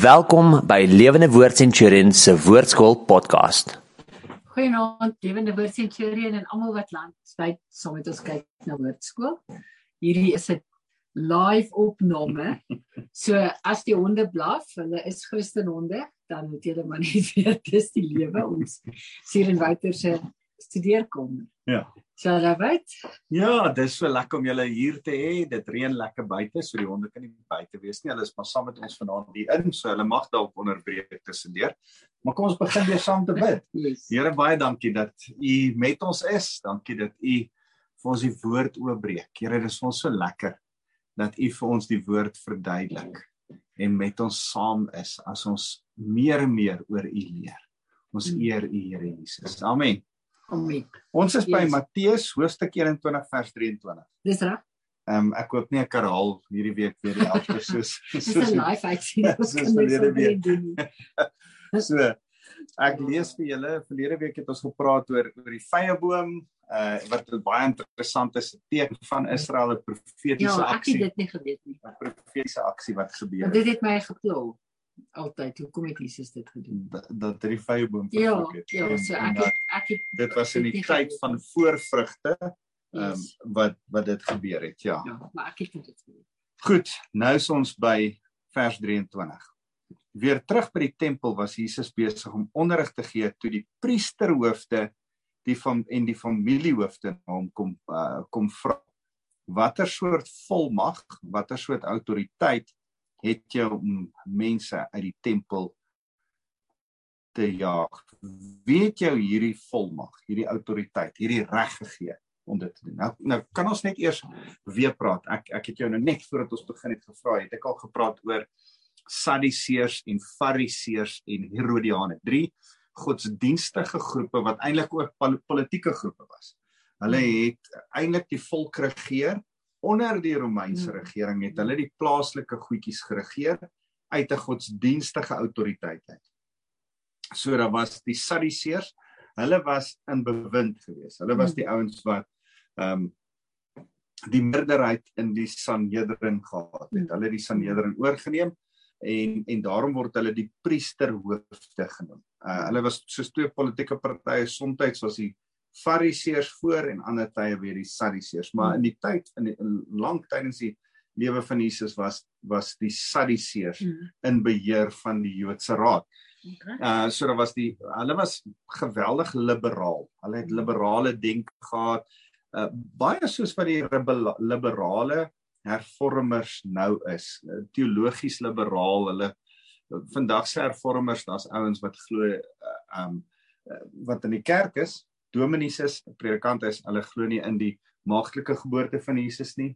Welkom by Lewende Woord Centurion se Woordskool podcast. Goeienaand, Lewende Woord Centurion en almal wat landwyd saam met ons kyk na Woordskool. Hierdie is 'n live opname. So as die honde blaf, hulle is Christenhonde, dan moet julle maar net weet dis die lewe ons Siren Wouter se studeerkamer. Ja. So hulle weet. Ja, dis so lekker om julle hier te hê. Dit reën lekker buite, so die honde kan nie buite wees nie. Hulle is maar saam met ons vanaand hier in, so hulle mag dalk onderbreek tussendeur. Maar kom ons begin weer saam te bid. Yes. Here baie dankie dat u met ons is. Dankie dat u vir ons die woord oopbreek. Here, dis ons so lekker dat u vir ons die woord verduidelik en met ons saam is as ons meer en meer oor u leer. Ons Mm. eer u Here Jesus. Amen. Amen. Ons is by Yes. Matteus hoofstuk 21 vers 23. Dis reg. Ehm um, ek hoop nie ek herhaal hierdie week weer die helfte soos soos 'n live uitsending. Ons kan aan week. doen so. Ek lees vir julle verlede week het ons gepraat oor oor die vyeboom uh wat baie interessant is 'n teken van Israel 'n Ja, profetiese ek het aksie dit nie geweet nie. 'n profetiese aksie wat gebeur het dit het my gepla altyd. Hoekom het Jesus dit gedoen? dat dat die vyeboom Ja, vervloek het. ja, En- so ek het ek het dit was in die nie tyd van voorvrugte ehm um, Yes. wat wat dit gebeur het ja Ja, maar ek het dit geweet. Goed, nou is ons by vers 23. Weer terug by die tempel was Jesus besig om onderrig te gee toe die priesterhoofde die van en die familiehoofde na hom kom uh, kom vra. Watter soort volmag, watter soort autoriteit het jy om mense uit die tempel te jaag? Wie het jou hierdie volmag, hierdie autoriteit, hierdie reg gegee om dit te doen? Nou nou kan ons net eers weer praat. Ek ek het jou nou net voordat ons begin het gevra, het ek al gepraat oor Sadduseërs en Fariseërs en Herodiane. Drie godsdienstige groepe wat eintlik ook pol politieke groepe was. Hulle het eintlik die volk regeer onder die Romeinse Hmm. regering het hulle die plaaslike goedjies geregeer uit 'n godsdienstige autoriteit uit. So daar was die Sadduseërs, hulle was in bewind geweest. Hulle was die ouens wat ehm um, die meerderheid in die Sanhedrin gehad het. Hulle het die Sanhedrin oorgeneem en en daarom word hulle die priesterhoofde genoem. Uh hulle was soos twee politieke partye, soms was die Fariseërs voor en ander tye weer die Sadduseërs, maar in die tyd in die in lank tydens die lewe van Jesus was was die Sadduseërs Mm. in beheer van die Joodse raad. Okay. Uh so daar was die hulle was geweldig liberaal. Hulle het liberale denke gehad. Uh baie soos wat die liberale hervormers nou is. Uh, Teologies liberaal. Hulle vandag se hervormers, daar's ouens wat glo uh, um uh, wat in die kerk is, dominees is, predikante is, hulle glo nie in die maagtelike geboorte van Jesus nie.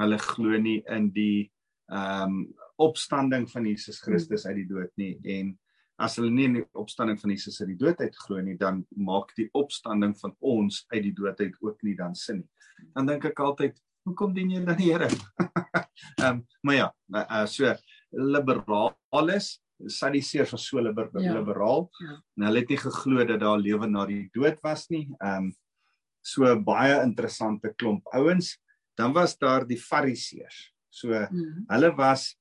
Hulle glo nie in die um opstanding van Jesus Christus uit die dood nie en as hulle nie in die opstanding van Jesus uit die dood uit glo nie, dan maak die opstanding van ons uit die dood uit ook nie dan sin nie. Dan dink ek altyd, hoekom dien jy dan die Here? Ehm um, maar ja, uh, so liberaal is, Sadduseërs was so liber Ja. liberaal. Ja. En hulle het nie geglo dat daar lewe na die dood was nie. Ehm um, so baie interessante klomp ouens. Dan was daar die Fariseërs. So Mm. hulle was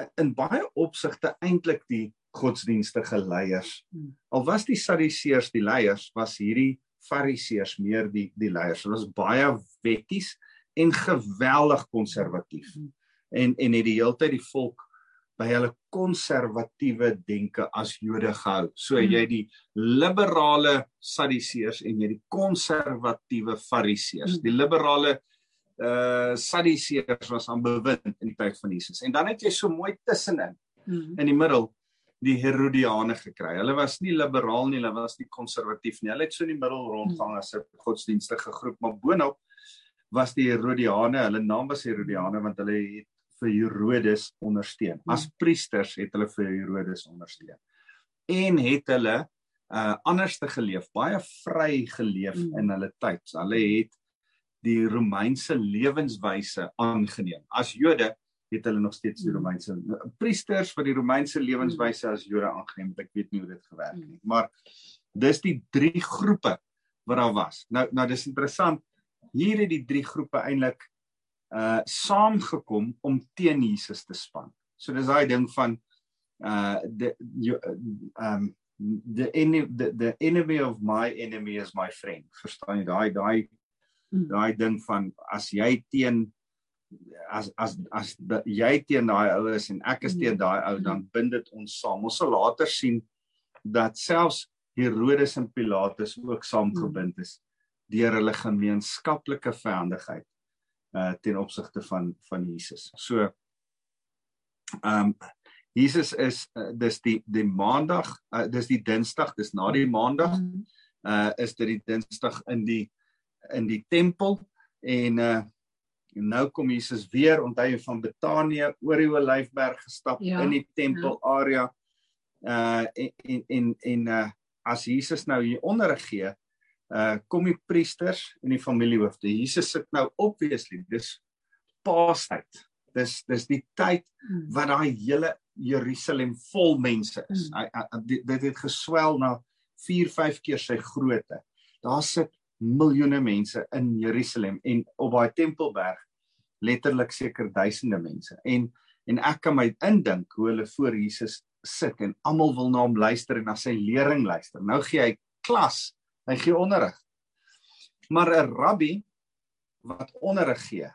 uh, in baie opsigte eintlik die godsdienstige leiers. Mm. Al was die Sadduseërs die leiers, was hierdie Fariseërs meer die die leiers. Hulle was baie wetties en geweldig konservatief. Mm. En en het die hele tyd die volk by hulle konservatiewe denke as Jode gehou. So Mm. jy die liberale Sadduseërs en jy die konservatiewe Fariseërs. Mm. Die liberale uh Sadduseërs was aan bewind in die tyd van Jesus. En dan het jy so mooi tussenin Mm. in die middel die Herodiane gekry. Hulle was nie liberaal nie, hulle was nie konservatief nie. Hulle het so in die middel rondgang as 'n godsdienstige groep, maar boonop was die Herodiane, hulle naam was Herodiane want hulle het vir Herodes ondersteun. As priesters het hulle vir Herodes ondersteun. En het hulle uh anders te geleef, baie vry geleef Mm. in hulle tyd. Hulle het die Romeinse lewenswyse aangeneem. As Jode het hulle nog steeds die Mm. Romeinse priesters wat die Romeinse lewenswyse as Jode aangeneem het. Ek weet nie hoe dit gewerk het nie. Maar dis die drie groepe wat daar was. Nou nou dis interessant. Hier het die drie groepe eintlik uh saamgekom om teen Jesus te span. So dis daai ding van uh the you, um the enemy the, the enemy of my enemy is my friend. Verstaan jy daai daai Mm. daai ding van as jy teen as as as die, jy teen daai ou is en ek is teen daai ou Mm. dan bind dit ons saam. Ons sal later sien dat selfs Herodes en Pilatus ook saamgebind is deur hulle gemeenskaplike vyandigheid uh ten opsigte van van Jesus. So ehm um, Jesus is uh, dis die die maandag, uh, dis die dinsdag, dis na die maandag Mm. uh is dit die dinsdag in die in die tempel en uh en nou kom Jesus weer onthou van Betanië oor die Olyfberg gestap Ja, in die tempel area uh en en en, en uh as Jesus nou hier onderrig gee uh kom die priesters en die familiehoofde Jesus sit nou obviously dis paastyd dis dis die tyd Mm. wat daai hele Jerusalem vol mense is. Mm. Hy, hy dit, dit het geswel na 4 5 keer sy grootte. Daar sit miljoene mense in Jerusalem en op daai Tempelberg letterlik seker duisende mense. En en ek kan my indink hoe hulle voor Jesus sit en almal wil na hom luister en na sy lering luister. Nou gee hy klas, hy gee onderrig. Maar 'n rabbi wat onderrig gee,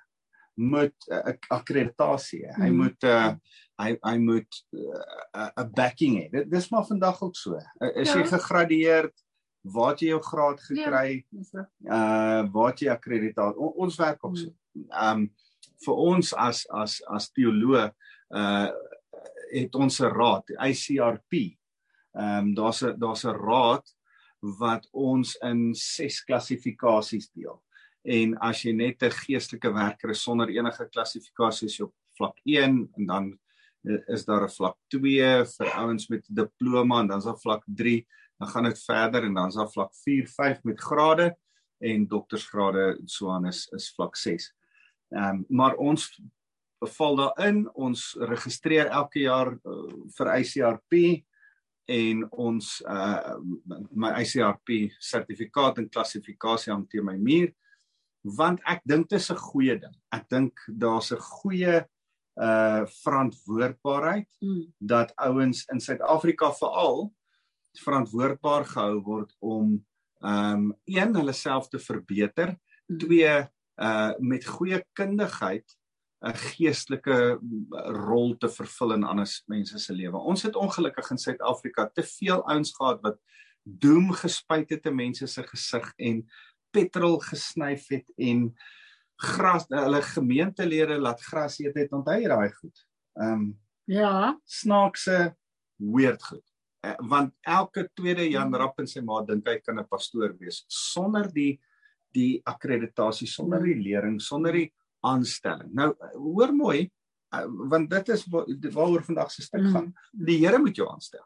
moet 'n uh, akkreditasie. Hy Mm. moet uh, hy hy moet 'n uh, backing hê. Dit dis maar vandag ook so. Uh, is Ja. jy gegradueerd? Waar jy jou graad gekry? Dis reg. uh waar jy akkreditasie? On, ons werk ook so. Um vir ons as as as teoloog uh het ons 'n raad, ICRP. Um daar's 'n daar's 'n raad wat ons in ses klassifikasies deel. En as jy net 'n geestelike werker is sonder enige klassifikasie is jy op vlak 1 en dan eh, is daar 'n vlak 2 vir ouens met 'n diploma en dan is daar vlak 3 dan gaan dit verder en dan is daar vlak 4, 5 met grade en doktorsgrade so aan is is vlak 6. Ehm um, maar ons val daarin, ons registreer elke jaar uh, vir ICRP en ons uh my ICRP sertifikaat en klassifikasie hanteer my muur want ek dink dit is 'n goeie ding. Ek dink daar's 'n goeie uh verantwoordbaarheid Mm. dat ouens in Suid-Afrika veral verantwoordbaar gehou word om ehm um, een hulle self te verbeter, twee uh met goeie kundigheid 'n geestelike rol te vervul in ander mense se lewe. Ons het ongelukkig in Suid-Afrika te veel ouens gehad wat doem gespuit het in mense se gesig en petrol gesnyf het en gras hulle gemeentelede laat gras eet het onthou jy daai goed. Ehm um, Ja. snaakse weird goed. Uh, want elke tweede Jan Rapp en sy ma dink hy kan 'n pastoor wees sonder die die akkreditasie, sonder die lering, sonder die aanstelling. Nou hoor mooi, uh, want dit is wa waaroor vandag se stuk Mm. gaan. Die Here moet jou aanstel.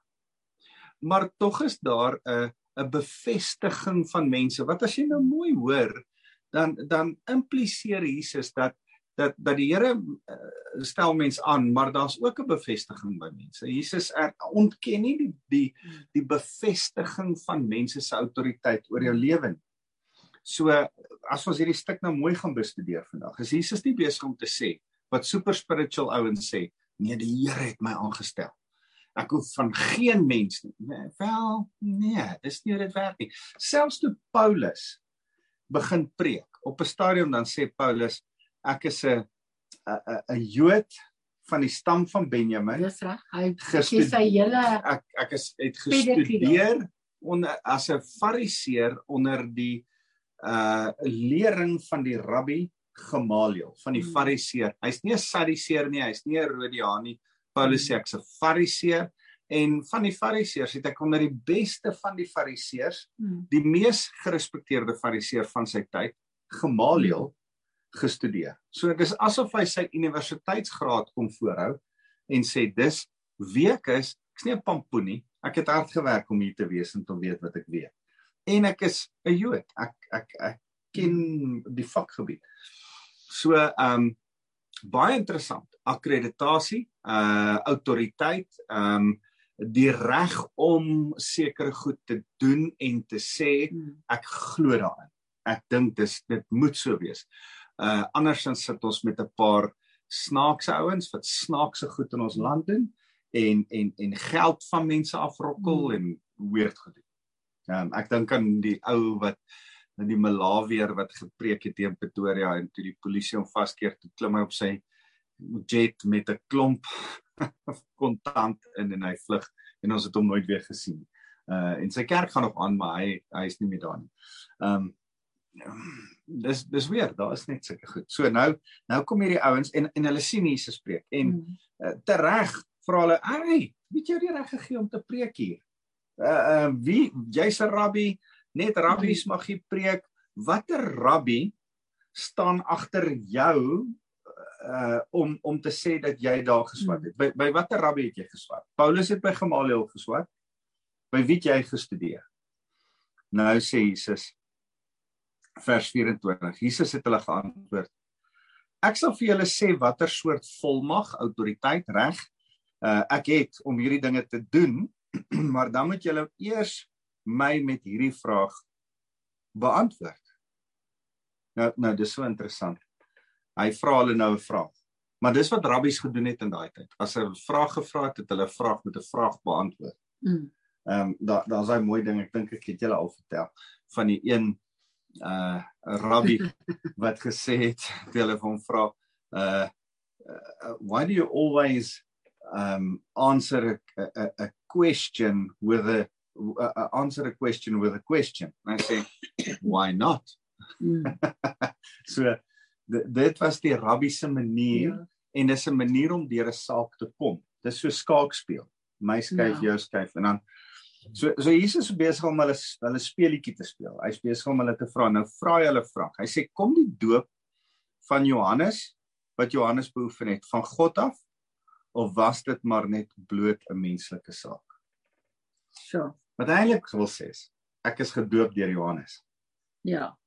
Maar tog is daar 'n 'n bevestiging van mense. Wat as jy nou mooi hoor, dan dan impliseer Jesus dat dat dat die Here stel mens aan, maar daar's ook 'n bevestiging by mense. Jesus er, ontken nie die die die bevestiging van mense se autoriteit oor jou lewe nie. So as ons hierdie stuk nou mooi gaan bestudeer vandag, is Jesus nie besig om te sê wat super spiritual ouens sê, nee, die Here het my aangestel. Ek hoef van geen mens nie. Nee, wel, nee, dis nie hoe dit werk nie. Selfs toe Paulus begin preek, op 'n stadium dan sê Paulus, ek is 'n 'n 'n Jood van die stam van Benjamin. Dis reg. Hy Gestudeer- sy hele Ek ek is het gestudeer onder as 'n fariseer onder die uh lering van die rabbi Gamaliel van die Hmm. fariseer. Hy's nie 'n sadiseer nie, hy's nie 'n rodiaan nie. Paulus sê ek's 'n fariseer en van die fariseërs het ek onder die beste van die fariseërs, Mm. die mees gerespekteerde fariseer van sy tyd, Gamaliel gestudeer. So dis asof hy sy universiteitsgraad kom voorhou en sê dis wie ek is, ek's nie 'n pampoen nie. Ek het hard gewerk om hier te wees en te weet wat ek weet. En ek is 'n Jood. Ek ek ek ken die vakgebied. So ehm um, baie interessant. Akkreditasie, uh autoriteit, ehm um, die reg om sekere goed te doen en te sê Mm. ek glo daarin. Ek dink dis dit moet so wees. Uh andersins sit ons met 'n paar snaakse ouens wat snaakse goed in ons land doen en en en geld van mense afrokkel mm. en weird gedoen. Um, ek dink aan die ou wat in die Malawier wat gepreek het teen Pretoria en toe die polisie hom vaskeer toe klim hy op sy jet met 'n klomp kontant in en hy vlug en ons het hom nooit weer gesien. Uh en sy kerk gaan nog aan maar hy hy is nie meer daar nie. Um dis dis weer daar is net sulke goed. So nou nou kom hierdie ouens en en hulle sien Jesus preek en mm. uh, tereg vra hulle, "Ag, weet jy die reg gegee om te preek hier?" Uh wie jy's 'n rabbi, net rabbies mag jy preek. Watter rabbi staan agter jou uh om om te sê dat jy daar geswat het? By by watter rabbi het jy geswat? Paulus het by Gamaliel geswat. By wie het jy gestudeer? Nou sê Jesus vers 24. Jesus het hulle geantwoord: Ek sal vir julle sê watter soort volmag, autoriteit, reg uh ek het om hierdie dinge te doen maar dan moet julle eers my met hierdie vraag beantwoord. Nou nou dis so interessant. Hy vra hulle nou 'n vraag. Maar dis wat rabbies gedoen het in daai tyd. As hulle 'n vraag gevra het, het hulle 'n vraag met 'n vraag beantwoord. Mm. Ehm um, daar daar's daai mooi ding, ek dink ek het julle al vertel van die een uh rabbi wat gesê het, toe hulle hom vra, uh, uh why do you always um answer a, a, a question with a uh, answer a question with a question. And I say, why not? Mm. so dit was die rabbi se manier ja. en dis 'n manier om deur 'n saak te kom. Dis so skaakspel. My skuif, ja. jou skuif en dan so so Jesus is besig om hulle hulle speelietjie te speel. Hy's besig om hulle te vra. Nou vra hy hulle vra. Hy sê kom die doop van Johannes wat Johannes beoefen het van God af of was dit maar net bloot 'n menslike saak? So. Wat eintlik wil sê is ek is gedoop deur Johannes. Ja.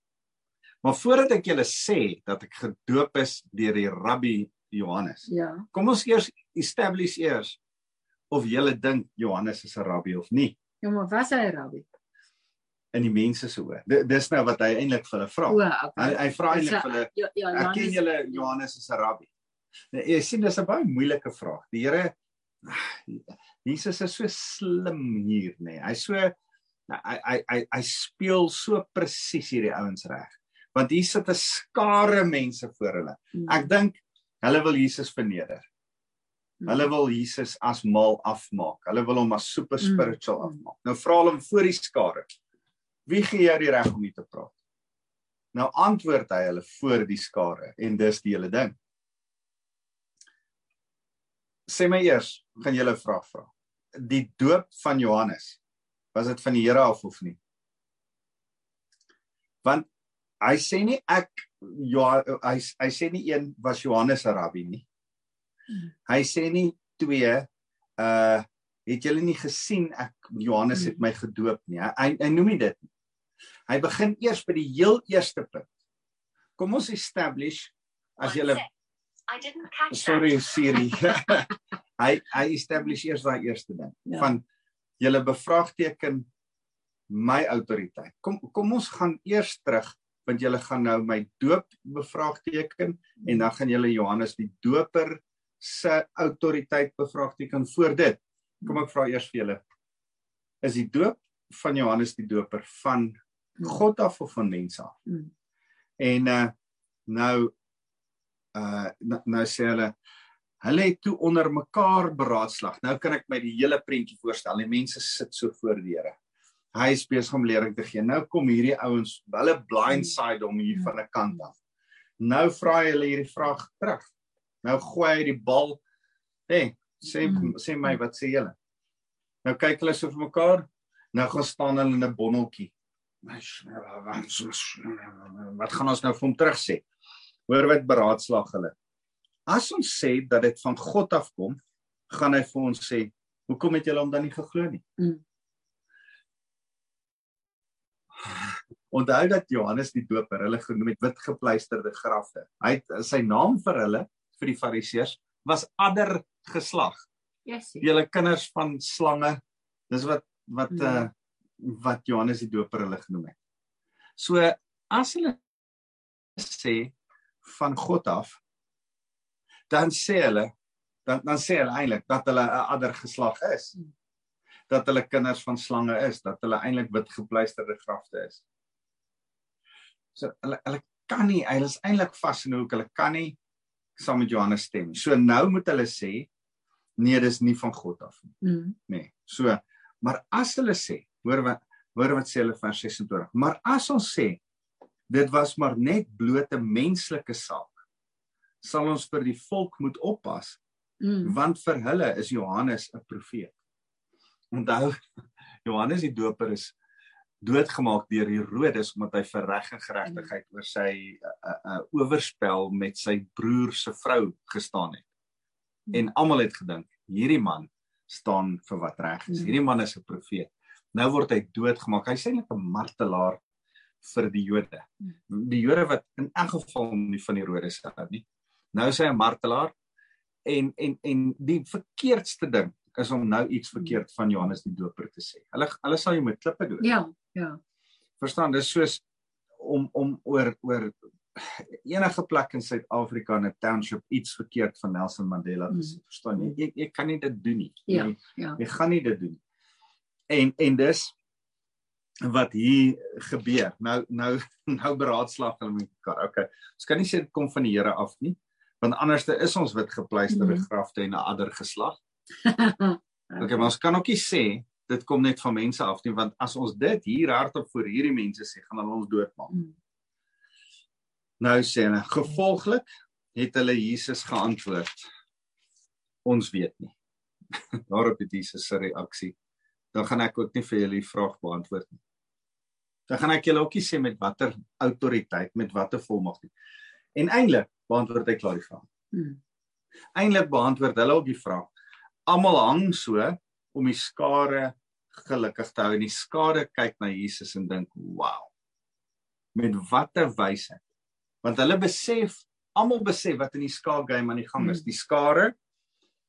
Maar voordat ek julle sê dat ek gedoop is deur die rabbi Johannes. Ja. Kom ons eers establish eers of julle dink Johannes is 'n rabbi of nie. Ja, maar was hy 'n rabbi? In die mense se oë. Dis nou wat hy eintlik vir hulle vra. Okay. Hy hy vra eintlik vir hulle. Ja, ja, Johannes, ken julle Johannes as 'n rabbi? Nou, jy sien dis 'n baie moeilike vraag. Die Here Jesus is so slim hier nê. Nee. Hy so hy hy hy hy speel so presies hierdie ouens reg. Want hier sit 'n skare mense voor hulle. Hmm. Ek dink hulle wil Jesus verneder. Hmm. Hulle wil Jesus as mal afmaak. Hulle wil hom as super hmm. spiritual afmaak. Nou vra hulle hom voor die skare. Wie gee jou die reg om hier te praat? Nou antwoord hy hulle voor die skare en dis die hele ding sê my eers, gaan julle 'n vraag vra. Die doop van Johannes, was dit van die Here af of nie? Want hy sê nie ek ja hy hy sê nie een was Johannes 'n rabbi nie. Hy sê nie twee uh het julle nie gesien ek Johannes het my gedoop nie. Hy hy noem dit. Hy begin eers by die heel eerste punt. Kom ons establish as julle I didn't catch Sorry that. Siri. hy hy establish eers daai eerste ding ja. van julle bevraagteken my autoriteit. Kom kom ons gaan eers terug want julle gaan nou my doop bevraagteken en dan gaan julle Johannes die doper se autoriteit bevraagteken voor dit. Kom ek vra eers vir julle. Is die doop van Johannes die doper van God af of van mense af? Mm. En uh nou uh nou, nou sê hulle hulle het toe onder mekaar beraadslag. Nou kan ek my die hele prentjie voorstel. Die mense sit so voor die Here. Hy is besig om lering te gee. Nou kom hierdie ouens, hulle blindside hom hier van 'n kant af. Nou vra hy hulle hierdie vraag terug. Nou gooi hy die bal. Hé, hey, sê sê my wat sê julle? Nou kyk hulle so vir mekaar. Nou gaan staan hulle in 'n bonneltjie. Wat gaan ons nou vir hom terug sê? Hoor wat beraadslag hulle. As ons sê dat dit van God afkom, gaan hy vir ons sê, hoekom het julle hom dan nie geglo nie? Mm. Onthou dat Johannes die Doper hulle genoem het wit gepleisterde grafte. Hy het sy naam vir hulle vir die Fariseërs was adder geslag. Yes. Julle kinders van slange. Dis wat wat mm. uh wat Johannes die Doper hulle genoem het. So as hulle sê van God af, dan sê hulle dan dan sê hulle eintlik dat hulle 'n ander geslag is. Dat hulle kinders van slange is, dat hulle eintlik wit gepleisterde grafte is. So hulle hulle kan nie, hulle is eintlik vas in hoe hulle kan nie saam met Johannes stem. So nou moet hulle sê nee, dis nie van God af nie. Mm. Nee. So, maar as hulle sê, hoor wat hoor wat sê hulle vers 26. Maar as ons sê dit was maar net blote menslike saak, sal ons vir die volk moet oppas Mm. want vir hulle is Johannes 'n profeet. Onthou Johannes die Doper is doodgemaak deur Herodes omdat hy vir reg en geregtigheid oor sy uh, uh, oorspel met sy broer se vrou gestaan het. En almal het gedink hierdie man staan vir wat reg is. Mm. Hierdie man is 'n profeet. Nou word hy doodgemaak. Hy's eintlik 'n martelaar vir die Jode. Die Jode wat in elk geval nie van Herodes hou nie. Nou is hy 'n martelaar en en en die verkeerdste ding is om nou iets verkeerd van Johannes die Doper te sê. Hulle hulle sal jou met klippe dood. Ja, ja. Verstaan, dis soos om om oor oor enige plek in Suid-Afrika in 'n township iets verkeerd van Nelson Mandela te sê. Verstaan jy? Jy, jy kan nie dit doen nie. Ja, Jy, ja. jy gaan nie dit doen nie. En en dis wat hier gebeur. Nou nou nou beraadslag hulle mekaar. Okay. Ons kan nie sê dit kom van die Here af nie, want anderste is ons wit gepleisterde Mhm. grafte en 'n ander geslag. Okay, maar ons kan ook nie sê dit kom net van mense af nie, want as ons dit hier hardop voor hierdie mense sê, gaan hulle ons doodmaak. Mm. Nou sê hulle, gevolglik het hulle Jesus geantwoord. Ons weet nie. Daarop het Jesus se reaksie. Dan gaan ek ook nie vir julle die vraag beantwoord nie. Dan gaan ek julle ook nie sê met watter autoriteit, met watter volmag nie. En eintlik beantwoord hy klaar die vraag. Mm. Eintlik beantwoord hulle ook die vraag. Almal hang so om die skare gelukkig te hou en die skare kyk na Jesus en dink, "Wow." Met watter wysheid. Want hulle besef, almal besef wat in die skaak game aan die gang is. Mm. Die skare,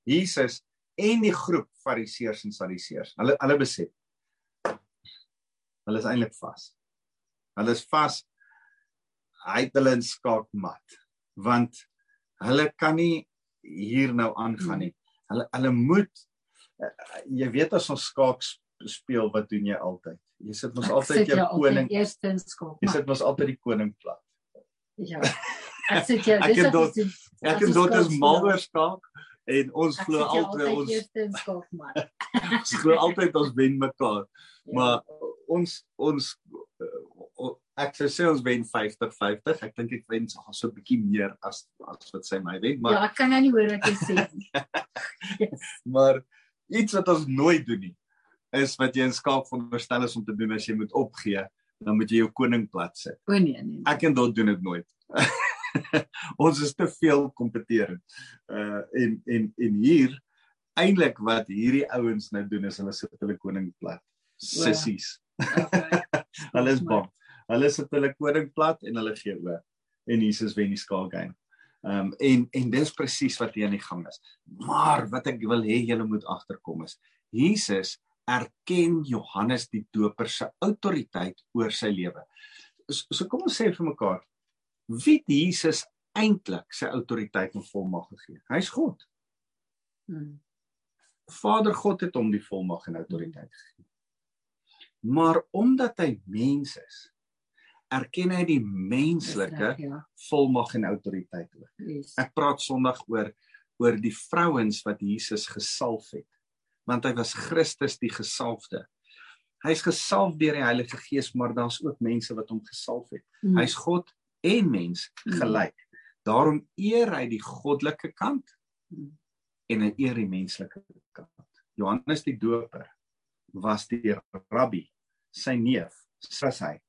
Jesus en die groep Fariseërs en Sadduseërs. Hulle hulle besef. Hulle is eintlik vas. Hulle is vas. Hy het hulle in skaakmat. Want hulle kan nie hier nou aangaan nie. Hulle hulle moet uh, jy weet as ons skaak sp- speel, wat doen jy altyd? Jy sit mos altyd jou koning, eerstens skop. jy sit mos altyd die koning plat. Ja. Ek sit jy Ek dis wat Dot-. Ek en dit is skaak mal oor skaak en ons Ek glo altyd ons eerstens skop man. ons glo altyd ons wen mekaar. Ja. Maar ons ons ek sou sê ons wen 50-50. Ek dink ek wen so so 'n bietjie meer as as wat sy my wen, maar ja, ek kan nou nie hoor wat jy sê nie. maar iets wat ons nooit doen nie is wat jy in skaak veronderstel is om te doen as jy moet opgee, dan moet jy jou koning plat sit. O nee, nee. nee. Ek en Dot doen dit nooit. ons is te veel kompeterend. Uh en en en hier eintlik wat hierdie ouens nou doen is hulle sit hulle koning plat. Sissies. Okay. Hulle is bang. Hulle sit hulle koning plat en hulle gee oor. En Jesus wen die skaal game. Ehm um, en en dis presies wat hier aan die gang is. Maar wat ek wil hê julle moet agterkom is Jesus erken Johannes die Doper se autoriteit oor sy lewe. So, so kom ons sê vir mekaar, wie het Jesus eintlik sy autoriteit en volmag gegee? Hy's God. Hmm. Vader God het hom die volmag en autoriteit gegee. Maar omdat hy mens is, erken hy die menslike Ja. volmag en autoriteit ook. Yes. Ek praat Sondag oor oor die vrouens wat Jesus gesalf het. Want hy was Christus die gesalfde. Hy's gesalf deur die Heilige Gees, maar daar's ook mense wat hom gesalf het. Hmm. Hy's God en mens Mm. gelyk. Daarom eer hy die goddelike kant Hmm. en hy eer die menslike kant. Johannes die Doper was die rabbi, sy neef, sê hy,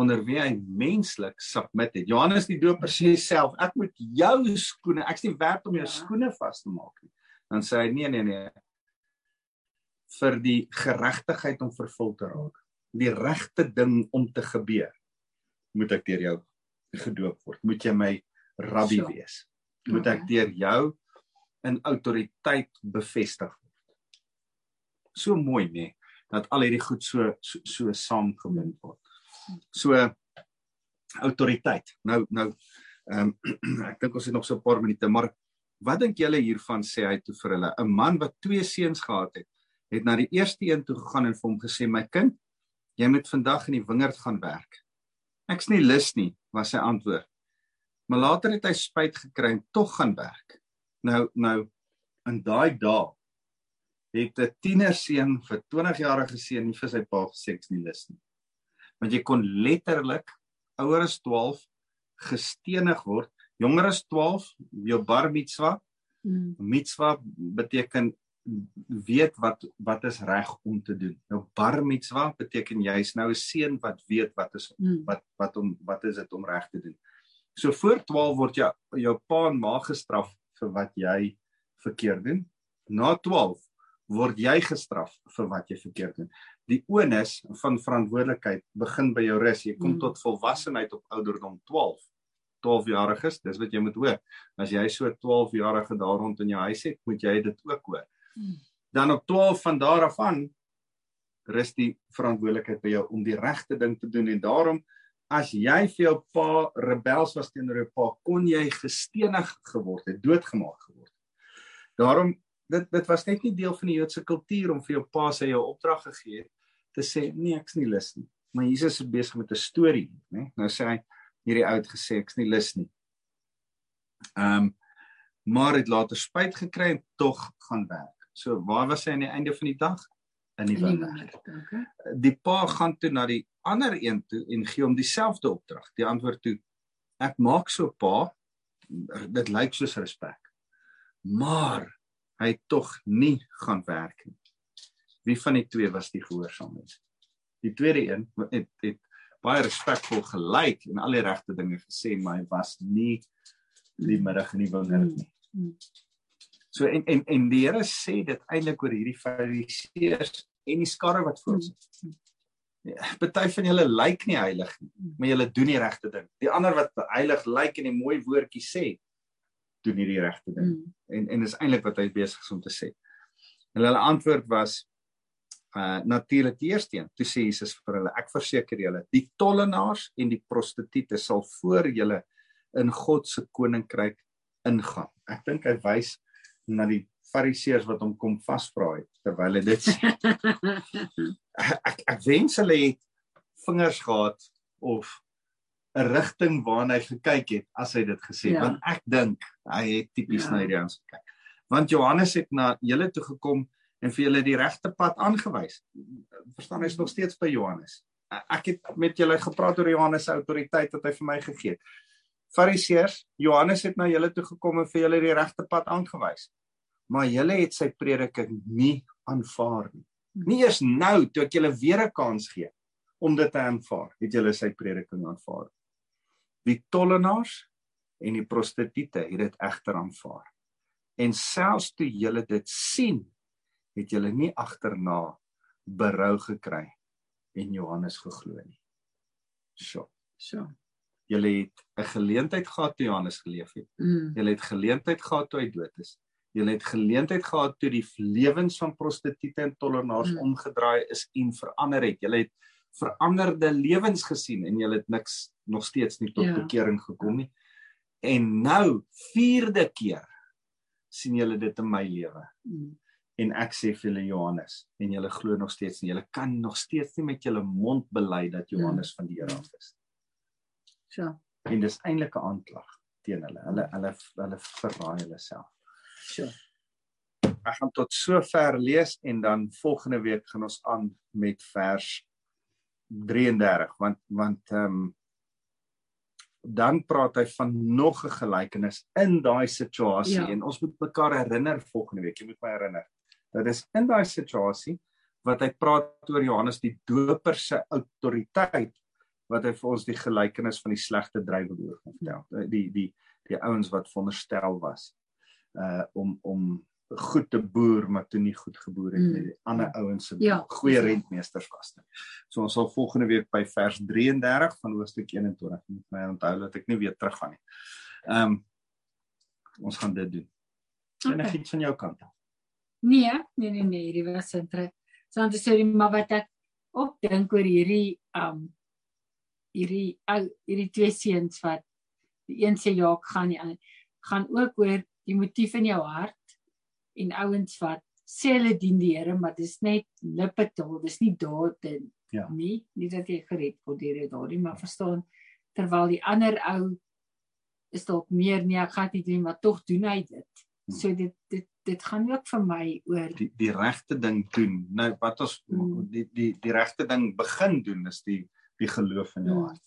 onder wie hy menslik submit het. Johannes die Doper sê self, ek moet jou skoene, ek's nie werd om jou Ja. skoene vas te maak nie. Dan sê hy nee nee nee vir die geregtigheid om vervul te raak, die regte ding om te gebeur, moet ek deur jou gedoop word. Moet jy my rabbi Sure. wees. Moet ek Okay. deur jou in autoriteit bevestig word. So mooi nê nee, dat al hierdie goed so so, so saamgebind word. So autoriteit. Nou nou ehm um, ek dink ons het nog so 'n paar minute, maar Wat dink julle hiervan sê hy toe vir hulle? 'n Man wat twee seuns gehad het, het na die eerste een toe gegaan en vir hom gesê: "My kind, jy moet vandag in die wingerd gaan werk." "Ek's nie lus nie," was sy antwoord. Maar later het hy spyt gekry en tog gaan werk. Nou nou in daai dae het 'n tienerseun vir 20 jarige seun nie vir sy pa gesê ek's nie lus nie. Want jy kon letterlik ouer as 12 gestenig word. Jonger as 12 jou bar mitzwa. Mm. mitzwa beteken weet wat wat is reg om te doen. Nou bar mitzwa beteken jy's nou 'n seun wat weet wat is mm. wat wat om wat is dit om reg te doen. So voor 12 word jy jou pa en ma gestraf vir wat jy verkeerd doen. Na 12 word jy gestraf vir wat jy verkeerd doen die onus van verantwoordelikheid begin by jou rus jy kom mm. tot volwassenheid op ouderdom 12 12 jariges, dis wat jy moet hoor. As jy so 12 jarige daar rond in jou huis het, moet jy dit ook hoor. Hmm. Dan op 12 van daar af aan rus die verantwoordelikheid by jou om die regte ding te doen en daarom as jy vir jou pa rebels was teenoor jou pa, kon jy gestenig geword het, doodgemaak geword. Daarom dit dit was net nie deel van die Joodse kultuur om vir jou pa sy jou opdrag gegee het te sê nee, ek's nie lus nie. Maar Jesus is besig met 'n storie, né? Nou sê hy hierdie ou het gesê ek's nie lus nie. Ehm um, maar het later spyt gekry en tog gaan werk. So waar was hy aan die einde van die dag? In die wingerd. Die pa gaan toe na die ander een toe en gee hom dieselfde opdrag. Die antwoord toe ek maak so pa dit lyk soos respek. Maar hy tog nie gaan werk nie. Wie van die twee was die gehoorsaamheid? Die tweede een het het baie respekvol gelyk en al die regte dinge gesê, maar hy was nie die middag in die wingerd nie. So en en en die Here sê dit eintlik oor hierdie fariseërs en die skare wat voor ons is. Party van julle lyk nie heilig nie, maar julle doen die regte ding. Die ander wat heilig lyk en 'n mooi woordjie sê, doen nie die regte ding. En en dis eintlik wat hy besig is om te sê. En hulle antwoord was uh natuurlik die eerste een. Toe sê Jesus vir hulle: Ek verseker julle, die tollenaars en die prostituie sal voor julle in God se koninkryk ingaan. Ek dink hy wys na die fariseërs wat hom kom vasvra het terwyl hy dit sê. ek ek wens hulle het vingers gehad of 'n rigting waarna hy gekyk het as hy dit gesê het ja. want ek dink hy het tipies ja. na hierdie ons gekyk. Want Johannes het na julle toe gekom en vir julle die regte pad aangewys. Verstaan jy nog steeds by Johannes. Ek het met julle gepraat oor Johannes se autoriteit wat hy vir my gegee het. Fariseërs, Johannes het na julle toe gekom en vir julle die regte pad aangewys. Maar julle het sy prediking nie aanvaar nie. Nie eers nou toe ek julle weer 'n kans gee om dit te aanvaar, het julle sy prediking aanvaar. Die tollenaars en die prostituie het dit egter aanvaar. En selfs toe julle dit sien, het julle nie agterna berou gekry en Johannes geglo nie. So. So. Julle het 'n geleentheid gehad toe Johannes geleef het. Mm. Julle het geleentheid gehad toe hy dood is. Julle het geleentheid gehad toe die lewens van prostituie en tollenaars mm. omgedraai is en verander het. Julle het veranderde lewens gesien en julle het niks nog steeds nie tot ja. bekering gekom nie. En nou vierde keer sien julle dit in my lewe. Mm en ek sê vir julle Johannes en julle glo nog steeds nie. Julle kan nog steeds nie met julle mond bely dat hmm. Johannes van die Here af is. Ja. En dis eintlik 'n aanklag teen hulle. Hulle hulle hulle verraai hulle self. Ja. Ek gaan tot sover lees en dan volgende week gaan ons aan met vers 33 want want ehm um, dan praat hy van nog 'n gelykenis in daai situasie ja. en ons moet mekaar herinner volgende week. Jy moet my herinner. Dit is in daai situasie wat hy praat oor Johannes die Doper se autoriteit wat hy vir ons die gelykenis van die slegte drywe oor vertel. Die die die ouens wat veronderstel was uh om om goed te boer maar toe nie goed geboer het nie. Mm. Ander ouens se ja, goeie rentmeesters was dit. So ons sal volgende week by vers 33 van hoofstuk 21 moet my onthou dat ek nie weer teruggaan nie. Ehm um, ons gaan dit doen. Okay. En ek het van jou kant af. Nee, nee nee nee, hierdie was interessant. So die maar wat ek ook dink oor hierdie um hierdie ou hierdie twee seuns wat die een sê ja, ek gaan nie aan gaan ook oor die motief in jou hart en ouens wat sê hulle dien die Here, maar dis net lippetaal, dis nie dade Ja. nie. Nie dat jy gered word deur daardie, maar verstaan terwyl die ander ou is dalk meer nee, ek gaan dit doen, maar tog doen hy dit. Hmm. So dit dit dit gaan ook vir my oor die die regte ding doen. Nou wat ons Mm. die die die regte ding begin doen is die die geloof in jou Mm. hart.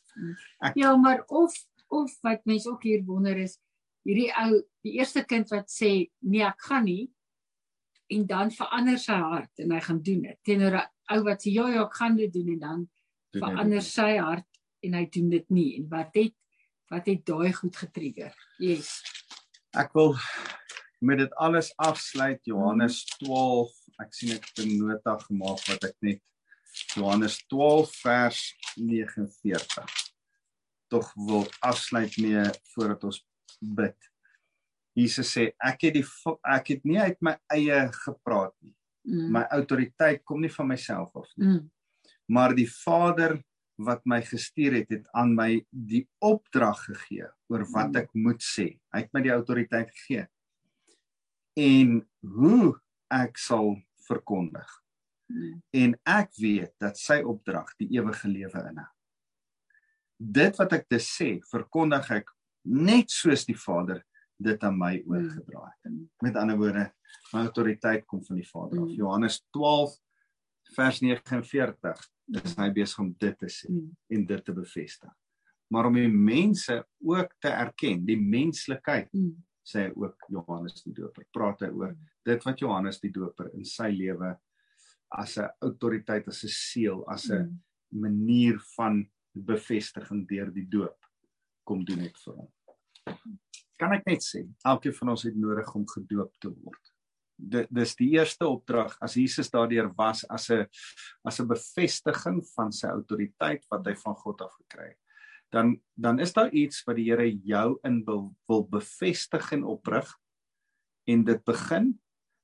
Ek- Ja, maar of of wat mense ook hier wonder is hierdie ou die eerste kind wat sê nee ek gaan nie en dan verander sy hart en hy gaan doen dit. Teenoor 'n ou wat sê ja ja ek gaan dit doen en dan Doen dit verander nie. sy hart en hy doen dit nie. En wat het wat het daai goed getrigger? Yes. Ek wil met dit alles afsluit Johannes 12. Ek sien ek het 'n nota gemaak wat ek net Johannes 12 vers 49 tog wil afsluit mee voordat ons bid. Jesus sê ek het die ek het nie uit my eie gepraat nie. mm. My autoriteit kom nie van myself af nie. mm. maar die Vader wat my gestuur het het aan my die opdrag gegee oor wat ek moet sê. Hy het my die autoriteit gegee. En hoe ek sal verkondig. Mm. En ek weet dat sy opdrag die ewige lewe inhou. Dit wat ek dus sê, verkondig ek net soos die Vader dit aan my oorgedra het. Met ander woorde, my autoriteit kom van die Vader af. Mm. Johannes 12 vers 49 is hy besig om dit te sê Mm. en dit te bevestig. Maar om die mense ook te erken, die menslikheid, sê hy ook Johannes die Doper. Praat hy oor dit wat Johannes die Doper in sy lewe as 'n autoriteit, as 'n seël, as 'n manier van bevestiging deur die doop kom doen het vir hom. Kan ek net sê, elkeen van ons het nodig om gedoop te word. Dit dis die eerste opdrag as Jesus daardeur was as 'n as 'n bevestiging van sy autoriteit wat hy van God af gekry het. Dan dan is daar iets wat die Here jou in wil, wil bevestig en oprig en dit begin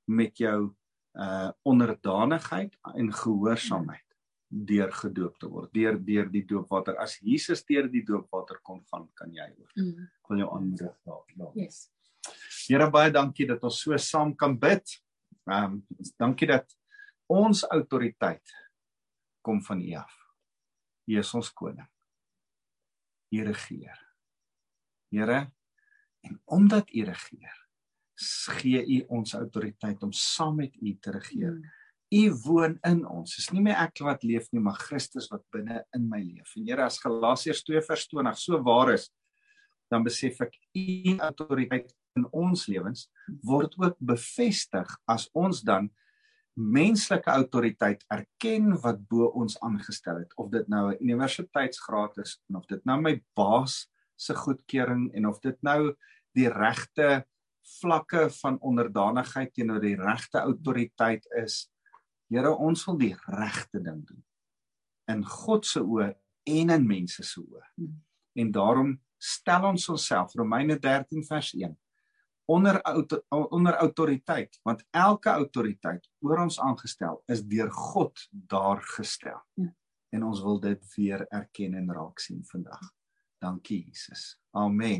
met jou uh onderdanigheid en gehoorsaamheid deur gedoop te word deur deur die doopwater as Jesus deur die doopwater kon gaan kan jy ook Mm. ek wil jou aanmoedig daar daar yes Here baie dankie dat ons so saam kan bid. Ehm um, dankie dat ons autoriteit kom van U af. U is ons koning. U regeer. Here, en omdat U regeer, gee U ons autoriteit om saam met U te regeer. Mm. U woon in ons. Dis nie meer ek wat leef nie, maar Christus wat binne in my leef. En Here, as Galasiërs 2 vers 20 so waar is, dan besef ek u autoriteit in ons lewens word ook bevestig as ons dan menslike autoriteit erken wat bo ons aangestel het of dit nou 'n universiteitsgraad is en of dit nou my baas se goedkeuring en of dit nou die regte vlakke van onderdanigheid teenoor die regte autoriteit is Here ons wil die regte ding doen in God se oë en in mense se oë Hmm. en daarom stel ons onsself Romeine 13 vers 1 onder auto, onder autoriteit want elke autoriteit oor ons aangestel is deur God daar gestel. Ja. En ons wil dit weer erken en raak sien vandag. Dankie Jesus. Amen.